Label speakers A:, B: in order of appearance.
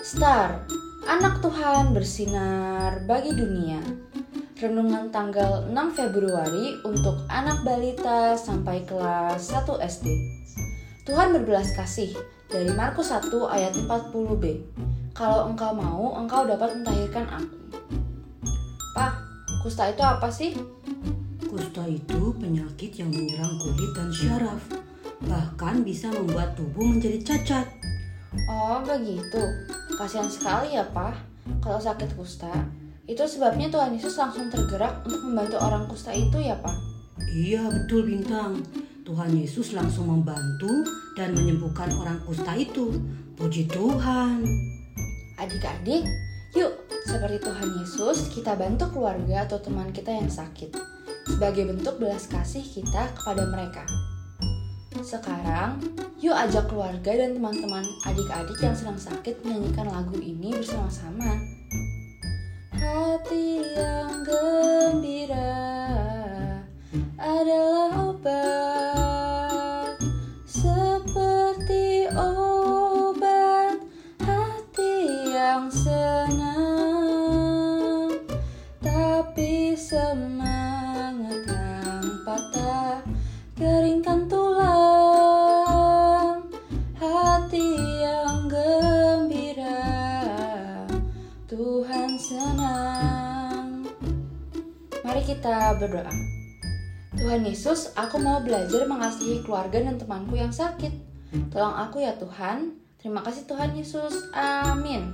A: Star, anak Tuhan bersinar bagi dunia. Renungan tanggal 6 Februari untuk anak balita sampai kelas 1 SD. Tuhan berbelas kasih dari Markus 1 ayat 40b. Kalau engkau mau, engkau dapat mentahirkan aku. Pak, kusta itu apa sih?
B: Kusta itu penyakit yang menyerang kulit dan syaraf, bahkan bisa membuat tubuh menjadi cacat.
A: Oh, begitu. Kasihan sekali ya, Pak. Kalau sakit kusta, itu sebabnya Tuhan Yesus langsung tergerak untuk membantu orang kusta itu ya, Pak.
B: Iya, betul Bintang. Tuhan Yesus langsung membantu dan menyembuhkan orang kusta itu. Puji Tuhan.
A: Adik-adik, yuk seperti Tuhan Yesus, kita bantu keluarga atau teman kita yang sakit sebagai bentuk belas kasih kita kepada mereka. Sekarang, yuk ajak keluarga dan teman-teman adik-adik yang sedang sakit menyanyikan lagu ini bersama-sama. Hati yang gembira adalah obat seperti obat hati yang senang tapi semangat Tuhan senang Mari kita berdoa Tuhan Yesus, aku mau belajar mengasihi keluarga dan temanku yang sakit. Tolong aku ya Tuhan. Terima kasih Tuhan Yesus. Amin.